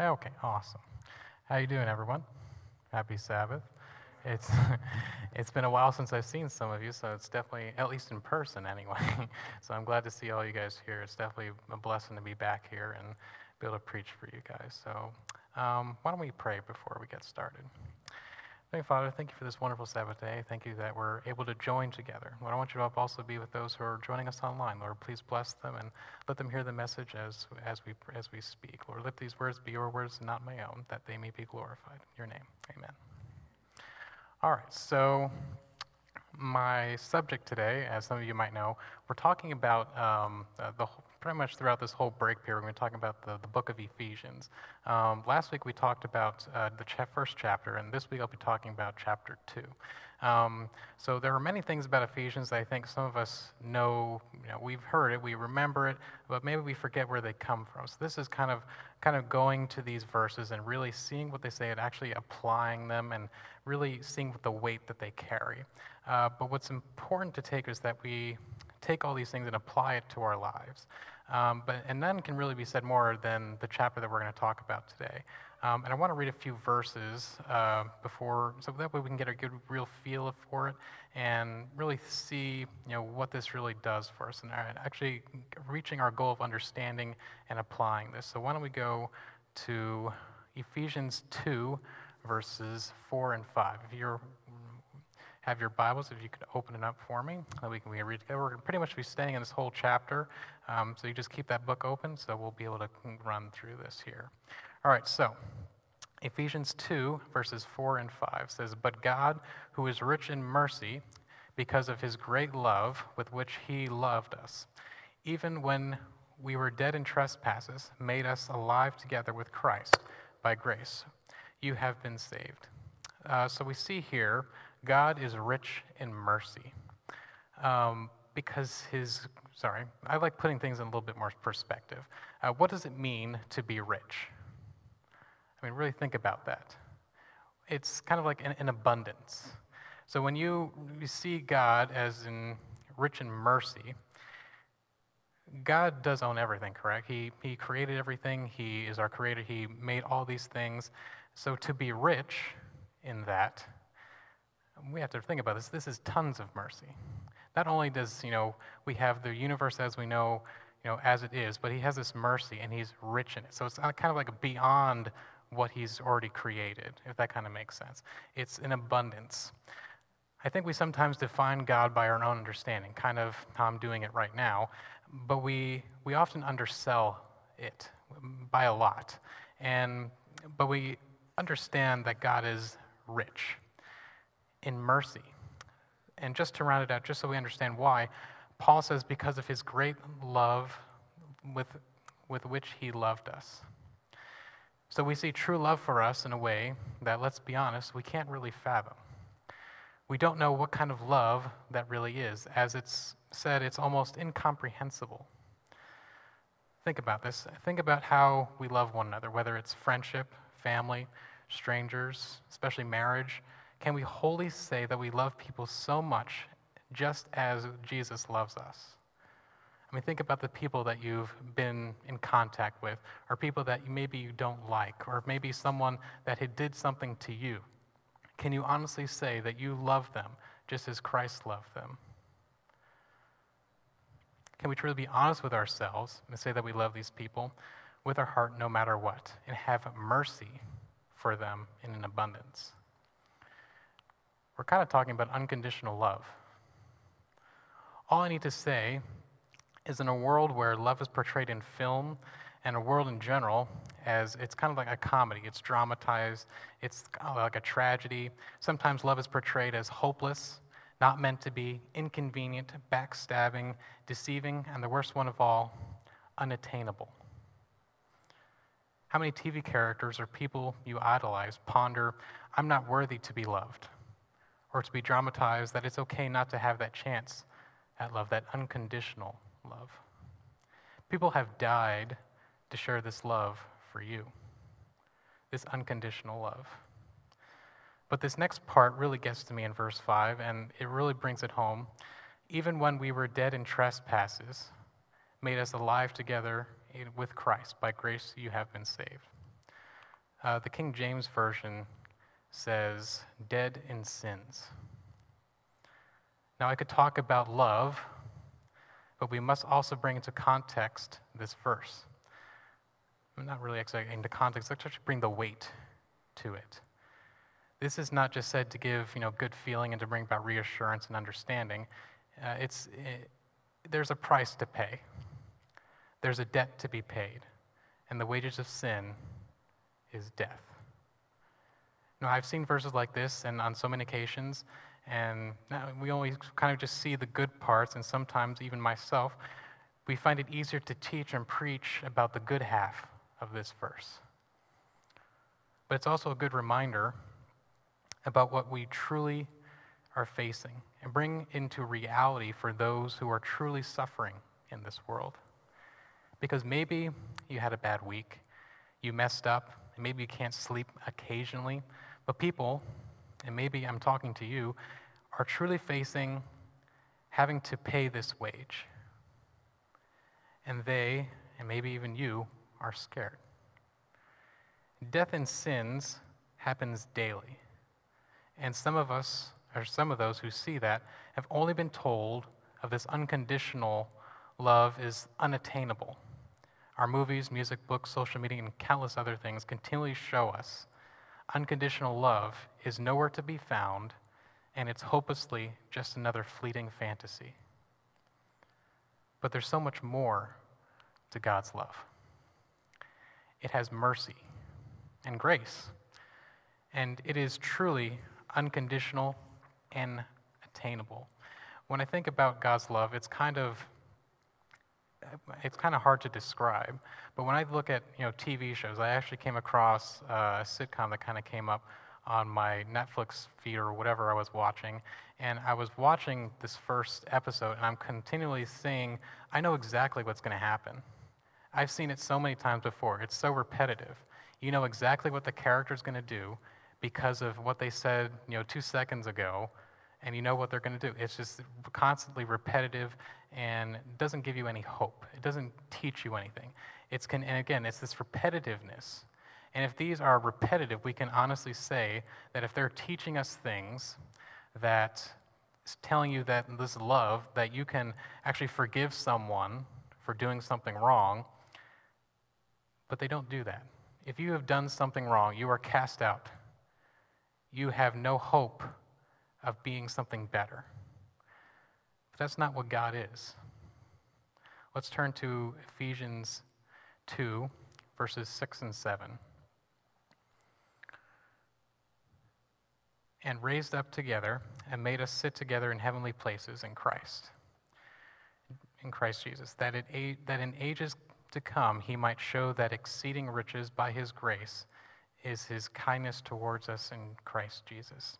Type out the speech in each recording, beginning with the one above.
Okay, awesome. How you doing, everyone? Happy Sabbath. It's it's been a while since I've seen some of you, so it's definitely at least in person anyway. so I'm glad to see all you guys here. It's definitely a blessing to be back here and be able to preach for you guys. So um, why don't we pray before we get started? Thank you, Father, thank you for this wonderful Sabbath day. Thank you that we're able to join together. Lord, I want you to also be with those who are joining us online. Lord, please bless them and let them hear the message as, as, we, as we speak. Lord, let these words be your words and not my own, that they may be glorified. In your name, amen. All right, so my subject today, as some of you might know, we're talking about um, uh, the pretty much throughout this whole break period, we're talking about the, the book of Ephesians. Um, last week we talked about uh, the cha- first chapter, and this week I'll be talking about chapter two. Um, so there are many things about Ephesians that I think some of us know, you know, we've heard it, we remember it, but maybe we forget where they come from. So this is kind of kind of going to these verses and really seeing what they say and actually applying them and really seeing what the weight that they carry. Uh, but what's important to take is that we take all these things and apply it to our lives. Um, but, and none can really be said more than the chapter that we're going to talk about today. Um, and I want to read a few verses uh, before, so that way we can get a good, real feel for it and really see, you know, what this really does for us and actually reaching our goal of understanding and applying this. So why don't we go to Ephesians 2, verses 4 and 5. If you're have your Bibles, if you could open it up for me, that we can, we read together. We're pretty much be staying in this whole chapter, um, so you just keep that book open, so we'll be able to run through this here. All right, so Ephesians 2, verses 4 and 5 says, But God, who is rich in mercy, because of his great love with which he loved us, even when we were dead in trespasses, made us alive together with Christ by grace. You have been saved. Uh, so we see here God is rich in mercy. Um, because his, sorry, I like putting things in a little bit more perspective. Uh, what does it mean to be rich? I mean, really think about that. It's kind of like an, an abundance. So when you, you see God as in rich in mercy, God does own everything, correct? He, he created everything. He is our creator. He made all these things. So to be rich in that we have to think about this. This is tons of mercy. Not only does, you know, we have the universe as we know, you know, as it is, but he has this mercy and he's rich in it. So it's uh, kind of like beyond what he's already created, if that kind of makes sense. It's an abundance. I think we sometimes define God by our own understanding, kind of how I'm doing it right now, but we, we often undersell it mm, by a lot. And, but we understand that God is rich in mercy. And just to round it out, just so we understand why, Paul says, because of his great love with, with which he loved us. So we see true love for us in a way that, let's be honest, we can't really fathom. We don't know what kind of love that really is. As it's said, it's almost incomprehensible. Think about this. Think about how we love one another, whether it's friendship, family, strangers, especially marriage. Can we wholly say that we love people so much just as Jesus loves us? I mean, think about the people that you've been in contact with, or people that maybe you don't like, or maybe someone that had did something to you. Can you honestly say that you love them just as Christ loved them? Can we truly be honest with ourselves and say that we love these people with our heart no matter what, and have mercy for them in an abundance? We're kind of talking about unconditional love. All I need to say is in a world where love is portrayed in film and a world in general as it's kind of like a comedy. It's dramatized, it's like a tragedy. Sometimes love is portrayed as hopeless, not meant to be, inconvenient, backstabbing, deceiving, and the worst one of all, unattainable. How many TV characters or people you idolize ponder, I'm not worthy to be loved? Or to be dramatized that it's okay not to have that chance at love, that unconditional love. People have died to share this love for you, this unconditional love. But this next part really gets to me in verse 5, and it really brings it home. Even when we were dead in trespasses, made us alive together with Christ. By grace you have been saved. Uh, the King James Version says, dead in sins. Now, I could talk about love, but we must also bring into context this verse. I'm not really exactly into context, let's actually bring the weight to it. This is not just said to give you know, good feeling and to bring about reassurance and understanding. Uh, it's, it, there's a price to pay, there's a debt to be paid, and the wages of sin is death. Now, I've seen verses like this, and on so many occasions, and we always kind of just see the good parts, and sometimes even myself, we find it easier to teach and preach about the good half of this verse. But it's also a good reminder about what we truly are facing and bring into reality for those who are truly suffering in this world. Because maybe you had a bad week, you messed up, and maybe you can't sleep occasionally, but people, and maybe I'm talking to you, are truly facing having to pay this wage. And they, and maybe even you, are scared. Death and sins happens daily. And some of us, or some of those who see that, have only been told of this unconditional love is unattainable. Our movies, music, books, social media, and countless other things continually show us unconditional love is nowhere to be found, and it's hopelessly just another fleeting fantasy. But there's so much more to God's love. It has mercy and grace, and it is truly unconditional and attainable. When I think about God's love, it's kind of it's kind of hard to describe. But when I look at you know TV shows, I actually came across uh, a sitcom that kind of came up on my Netflix feed or whatever I was watching, and I was watching this first episode, and I'm continually seeing. I know exactly what's going to happen. I've seen it so many times before. It's so repetitive. You know exactly what the character is going to do because of what they said, you know, two seconds ago, and you know what they're going to do. It's just constantly repetitive and doesn't give you any hope. It doesn't teach you anything. It's can, and again, it's this repetitiveness. And if these are repetitive, we can honestly say that if they're teaching us things that is telling you that this love, that you can actually forgive someone for doing something wrong, but they don't do that. If you have done something wrong, you are cast out. You have no hope of being something better. But that's not what God is. Let's turn to Ephesians 2, verses 6 and 7. And raised up together and made us sit together in heavenly places in Christ, in Christ Jesus, that, it, that in ages to come he might show that exceeding riches by his grace is his kindness towards us in Christ Jesus.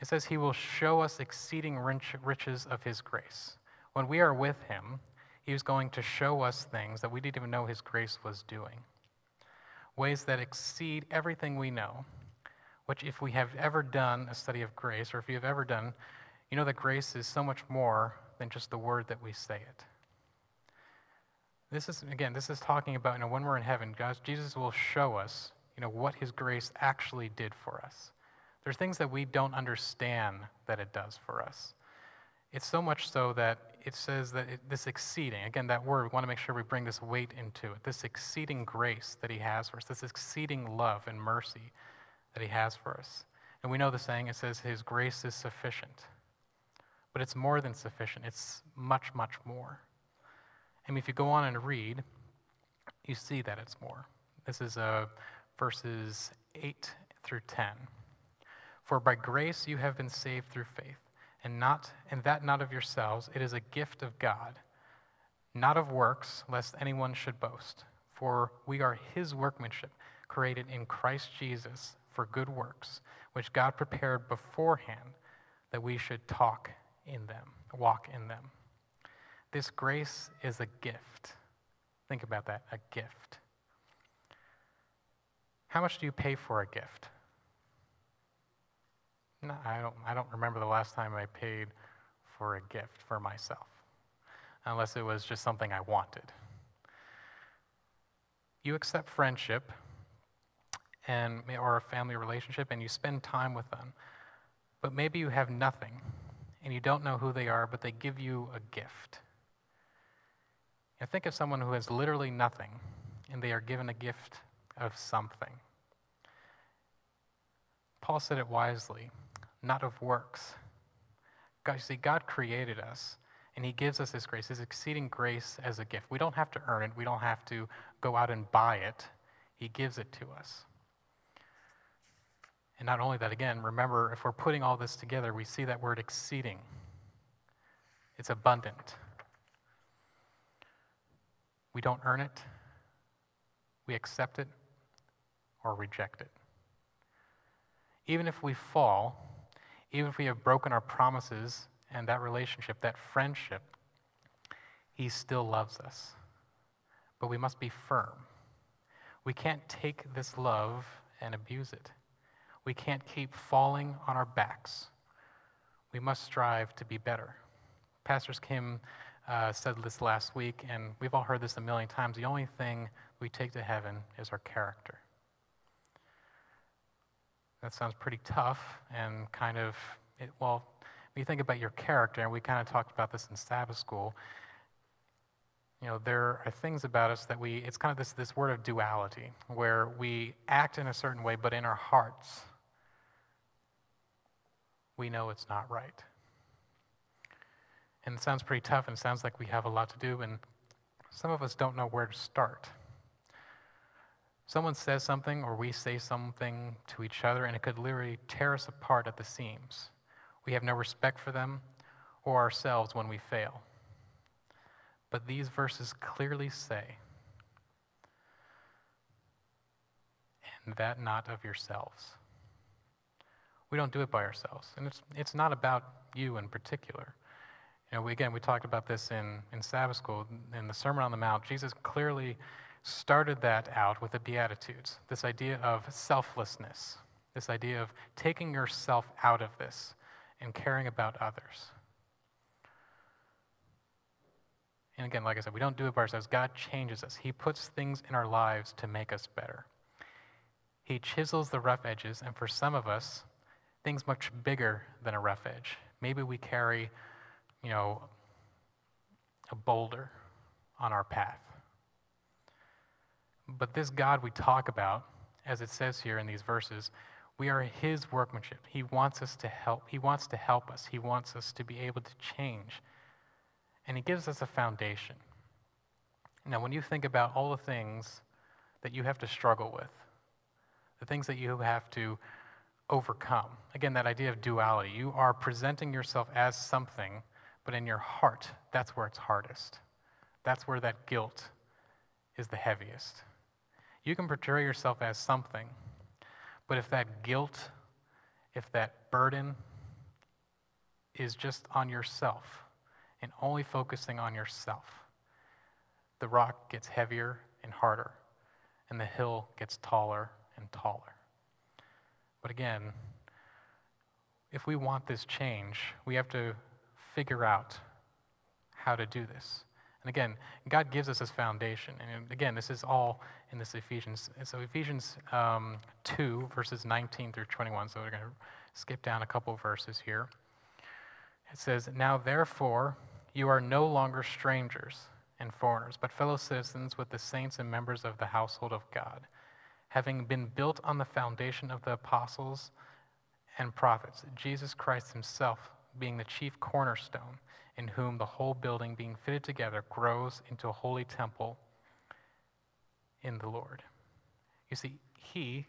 It says, He will show us exceeding riches of His grace. When we are with Him, He is going to show us things that we didn't even know His grace was doing. Ways that exceed everything we know. Which, if we have ever done a study of grace, or if you have ever done, you know that grace is so much more than just the word that we say it. This is, again, this is talking about, you know, when we're in heaven, God, Jesus will show us, you know, what His grace actually did for us. There's things that we don't understand that it does for us. It's so much so that it says that it, this exceeding, again, that word, we want to make sure we bring this weight into it, this exceeding grace that He has for us, this exceeding love and mercy that He has for us. And we know the saying, it says, His grace is sufficient. But it's more than sufficient, it's much, much more. And if you go on and read, you see that it's more. This is uh, verses 8 through 10. For by grace you have been saved through faith, and not and that not of yourselves, it is a gift of God, not of works, lest anyone should boast. For we are his workmanship, created in Christ Jesus for good works, which God prepared beforehand that we should talk in them, walk in them. This grace is a gift. Think about that, a gift. How much do you pay for a gift? No, I don't, I don't remember the last time I paid for a gift for myself, unless it was just something I wanted. You accept friendship, and or a family relationship and you spend time with them. But maybe you have nothing and you don't know who they are, but they give you a gift. Think of someone who has literally nothing and they are given a gift of something. Paul said it wisely, not of works. God, you see, God created us and he gives us his grace, his exceeding grace as a gift. We don't have to earn it, we don't have to go out and buy it. He gives it to us. And not only that, again, remember, if we're putting all this together, we see that word exceeding. It's abundant. We don't earn it, we accept it or reject it. Even if we fall, even if we have broken our promises and that relationship, that friendship, He still loves us. But we must be firm. We can't take this love and abuse it. We can't keep falling on our backs. We must strive to be better. Pastors Kim uh, said this last week, and we've all heard this a million times. The only thing we take to heaven is our character. That sounds pretty tough and kind of, it, well, when you think about your character, and we kind of talked about this in Sabbath school, you know, there are things about us that we, it's kind of this, this word of duality, where we act in a certain way, but in our hearts, we know it's not right. And it sounds pretty tough, and sounds like we have a lot to do, and some of us don't know where to start. Someone says something, or we say something to each other, and it could literally tear us apart at the seams. We have no respect for them or ourselves when we fail. But these verses clearly say, and that not of yourselves. We don't do it by ourselves. And it's, it's not about you in particular. You know, we, again, we talked about this in, in Sabbath school, in the Sermon on the Mount. Jesus clearly started that out with the Beatitudes this idea of selflessness, this idea of taking yourself out of this and caring about others. And again, like I said, we don't do it by ourselves. God changes us, He puts things in our lives to make us better. He chisels the rough edges, and for some of us, things much bigger than a rough edge. Maybe we carry, you know, a boulder on our path. But this God we talk about, as it says here in these verses, we are his workmanship. He wants us to help. He wants to help us. He wants us to be able to change and He gives us a foundation. Now, when you think about all the things that you have to struggle with, the things that you have to overcome, again, that idea of duality, you are presenting yourself as something, but in your heart, that's where it's hardest. That's where that guilt is the heaviest. You can portray yourself as something, but if that guilt, if that burden is just on yourself, and only focusing on yourself, the rock gets heavier and harder, and the hill gets taller and taller. But again, if we want this change, we have to figure out how to do this. And again, God gives us this foundation. And again, this is all in this Ephesians. So Ephesians um, 2, verses 19 through 21. So we're going to skip down a couple verses here. It says, Now therefore, you are no longer strangers and foreigners, but fellow citizens with the saints and members of the household of God, having been built on the foundation of the apostles and prophets, Jesus Christ himself being the chief cornerstone, in whom the whole building being fitted together grows into a holy temple in the Lord. You see, he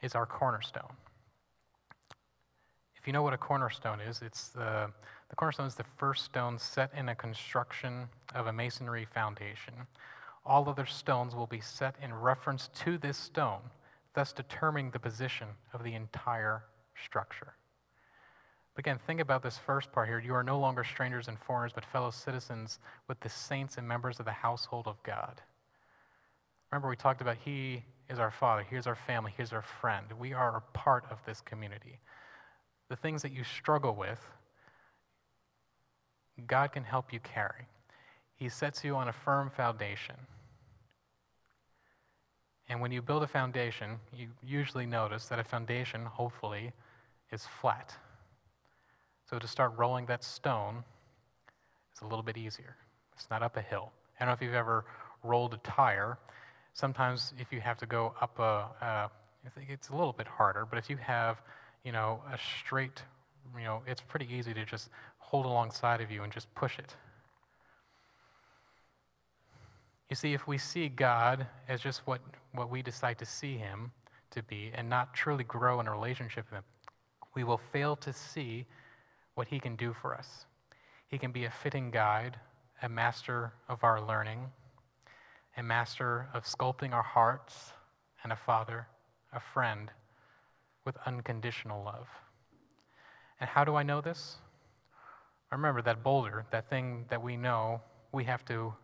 is our cornerstone. If you know what a cornerstone is, it's the the cornerstone is the first stone set in a construction of a masonry foundation. All other stones will be set in reference to this stone, thus determining the position of the entire structure. Again, think about this first part here. You are no longer strangers and foreigners, but fellow citizens with the saints and members of the household of God. Remember, we talked about He is our Father, He is our family, He is our friend. We are a part of this community. The things that you struggle with, God can help you carry. He sets you on a firm foundation. And when you build a foundation, you usually notice that a foundation, hopefully, is flat. So to start rolling that stone is a little bit easier. It's not up a hill. I don't know if you've ever rolled a tire. Sometimes if you have to go up a, uh, it's a little bit harder, but if you have, you know, a straight, you know, it's pretty easy to just hold alongside of you and just push it. You see, if we see God as just what, what we decide to see Him to be and not truly grow in a relationship with Him, we will fail to see what He can do for us. He can be a fitting guide, a master of our learning, a master of sculpting our hearts, and a father, a friend with unconditional love. And how do I know this? Remember that boulder, that thing that we know we have to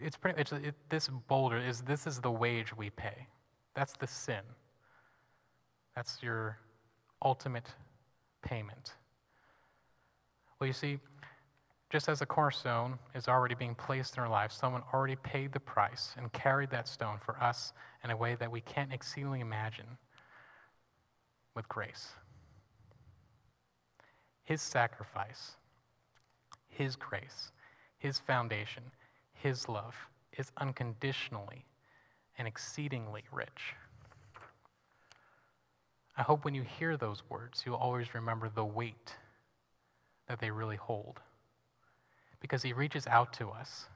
it's pretty it's, it, this boulder is this is the wage we pay that's the sin that's your ultimate payment well you see just as a cornerstone is already being placed in our lives someone already paid the price and carried that stone for us in a way that we can't exceedingly imagine with grace his sacrifice his grace his foundation his love is unconditionally and exceedingly rich. I hope when you hear those words, you'll always remember the weight that they really hold. Because he reaches out to us.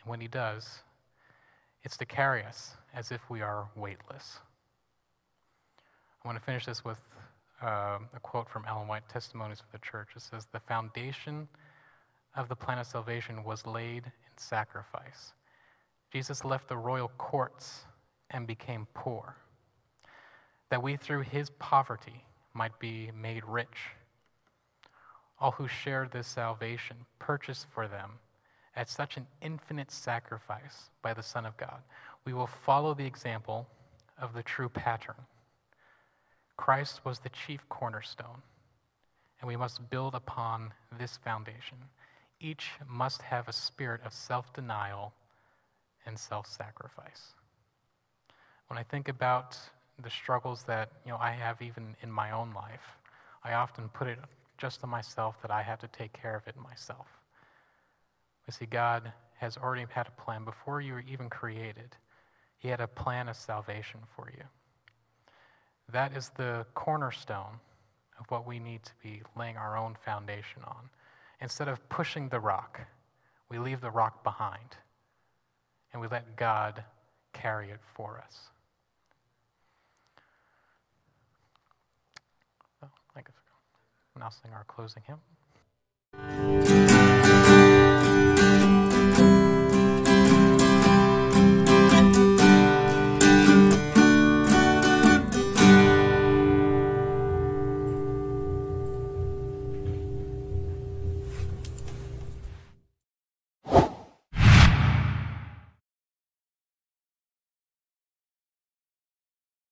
And when he does, it's to carry us as if we are weightless. I want to finish this with uh, a quote from Ellen White, Testimonies for the Church. It says, The foundation of the plan of salvation was laid in sacrifice. Jesus left the royal courts and became poor, that we through his poverty might be made rich. All who shared this salvation purchased for them at such an infinite sacrifice by the Son of God. We will follow the example of the true pattern. Christ was the chief cornerstone, and we must build upon this foundation each must have a spirit of self denial and self sacrifice. When I think about the struggles that you know, I have even in my own life, I often put it just on myself that I have to take care of it myself. You see, God has already had a plan before you were even created. He had a plan of salvation for you. That is the cornerstone of what we need to be laying our own foundation on. Instead of pushing the rock, we leave the rock behind and we let God carry it for us. Announcing our closing hymn.